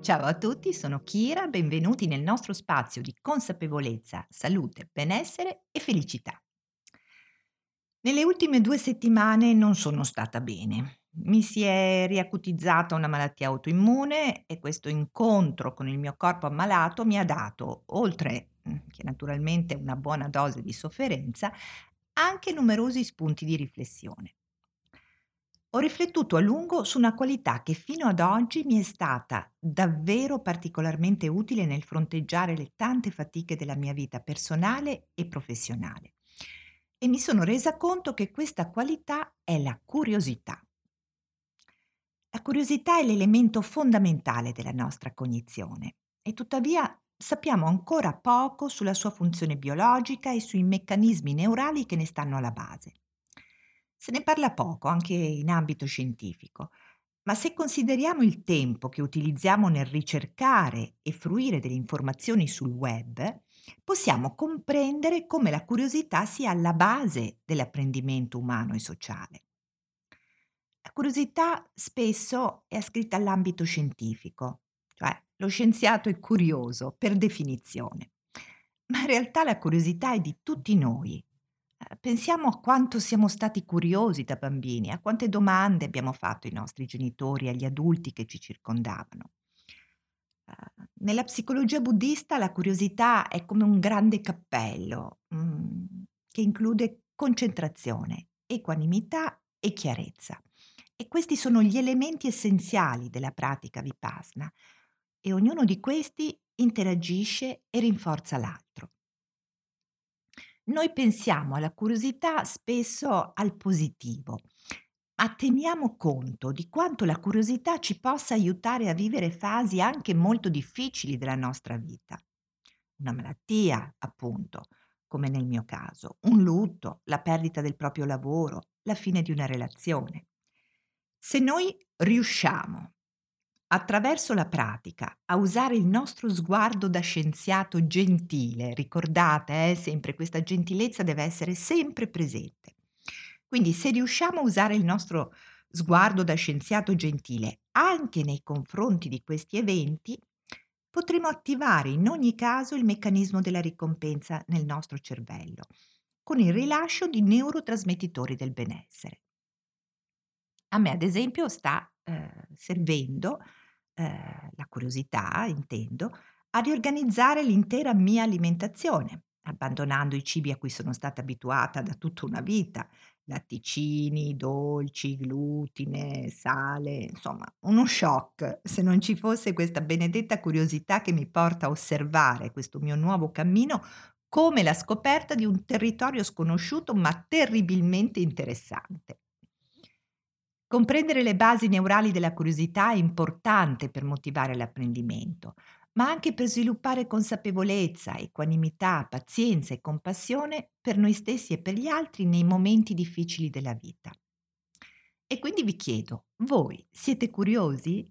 Ciao a tutti, sono Kira, benvenuti nel nostro spazio di consapevolezza, salute, benessere e felicità. Nelle ultime due settimane non sono stata bene. Mi si è riacutizzata una malattia autoimmune e questo incontro con il mio corpo ammalato mi ha dato, oltre mm, che naturalmente una buona dose di sofferenza, anche numerosi spunti di riflessione. Ho riflettuto a lungo su una qualità che fino ad oggi mi è stata davvero particolarmente utile nel fronteggiare le tante fatiche della mia vita personale e professionale. E mi sono resa conto che questa qualità è la curiosità. La curiosità è l'elemento fondamentale della nostra cognizione e tuttavia sappiamo ancora poco sulla sua funzione biologica e sui meccanismi neurali che ne stanno alla base. Se ne parla poco anche in ambito scientifico, ma se consideriamo il tempo che utilizziamo nel ricercare e fruire delle informazioni sul web, possiamo comprendere come la curiosità sia alla base dell'apprendimento umano e sociale. La curiosità spesso è ascritta all'ambito scientifico, cioè lo scienziato è curioso per definizione, ma in realtà la curiosità è di tutti noi pensiamo a quanto siamo stati curiosi da bambini, a quante domande abbiamo fatto ai nostri genitori agli adulti che ci circondavano. Ehm, nella psicologia buddista la curiosità è come un grande cappello, mhmm, che include concentrazione, equanimità e chiarezza. E questi sono gli elementi essenziali della pratica vipassana e ognuno di questi interagisce e rinforza l'altro. Noi pensiamo alla curiosità spesso al positivo, ma teniamo conto di quanto la curiosità ci possa aiutare a vivere fasi anche molto difficili della nostra vita. Una malattia, appunto, come nel mio caso, un lutto, la perdita del proprio lavoro, la fine di una relazione. Se noi riusciamo attraverso la pratica, a usare il nostro sguardo da scienziato gentile. Ricordate, eh, sempre questa gentilezza deve essere sempre presente. Quindi se riusciamo a usare il nostro sguardo da scienziato gentile anche nei confronti di questi eventi, potremo attivare in ogni caso il meccanismo della ricompensa nel nostro cervello, con il rilascio di neurotrasmettitori del benessere. A me, ad esempio, sta eh, servendo eh, la curiosità, intendo, a riorganizzare l'intera mia alimentazione, abbandonando i cibi a cui sono stata abituata da tutta una vita, latticini, dolci, glutine, sale, insomma, uno shock se non ci fosse questa benedetta curiosità che mi porta a osservare questo mio nuovo cammino come la scoperta di un territorio sconosciuto ma terribilmente interessante. Comprendere le basi neurali della curiosità è importante per motivare l'apprendimento, ma anche per sviluppare consapevolezza, equanimità, pazienza e compassione per noi stessi e per gli altri nei momenti difficili della vita. E quindi vi chiedo, voi siete curiosi?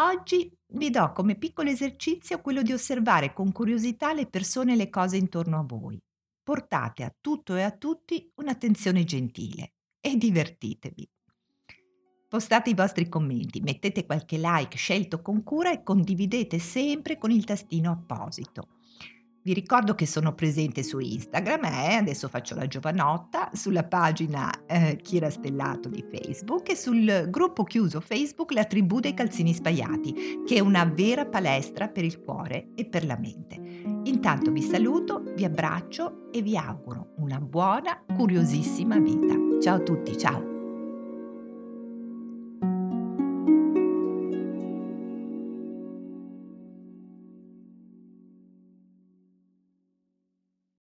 Oggi vi do come piccolo esercizio quello di osservare con curiosità le persone e le cose intorno a voi. Portate a tutto e a tutti un'attenzione gentile e divertitevi. Postate i vostri commenti, mettete qualche like scelto con cura e condividete sempre con il tastino apposito. Vi ricordo che sono presente su Instagram, eh, adesso faccio la giovanotta, sulla pagina eh, Kira Stellato di Facebook e sul gruppo chiuso Facebook La tribù dei calzini spaiati, che è una vera palestra per il cuore e per la mente. Intanto vi saluto, vi abbraccio e vi auguro una buona, curiosissima vita. Ciao a tutti, ciao!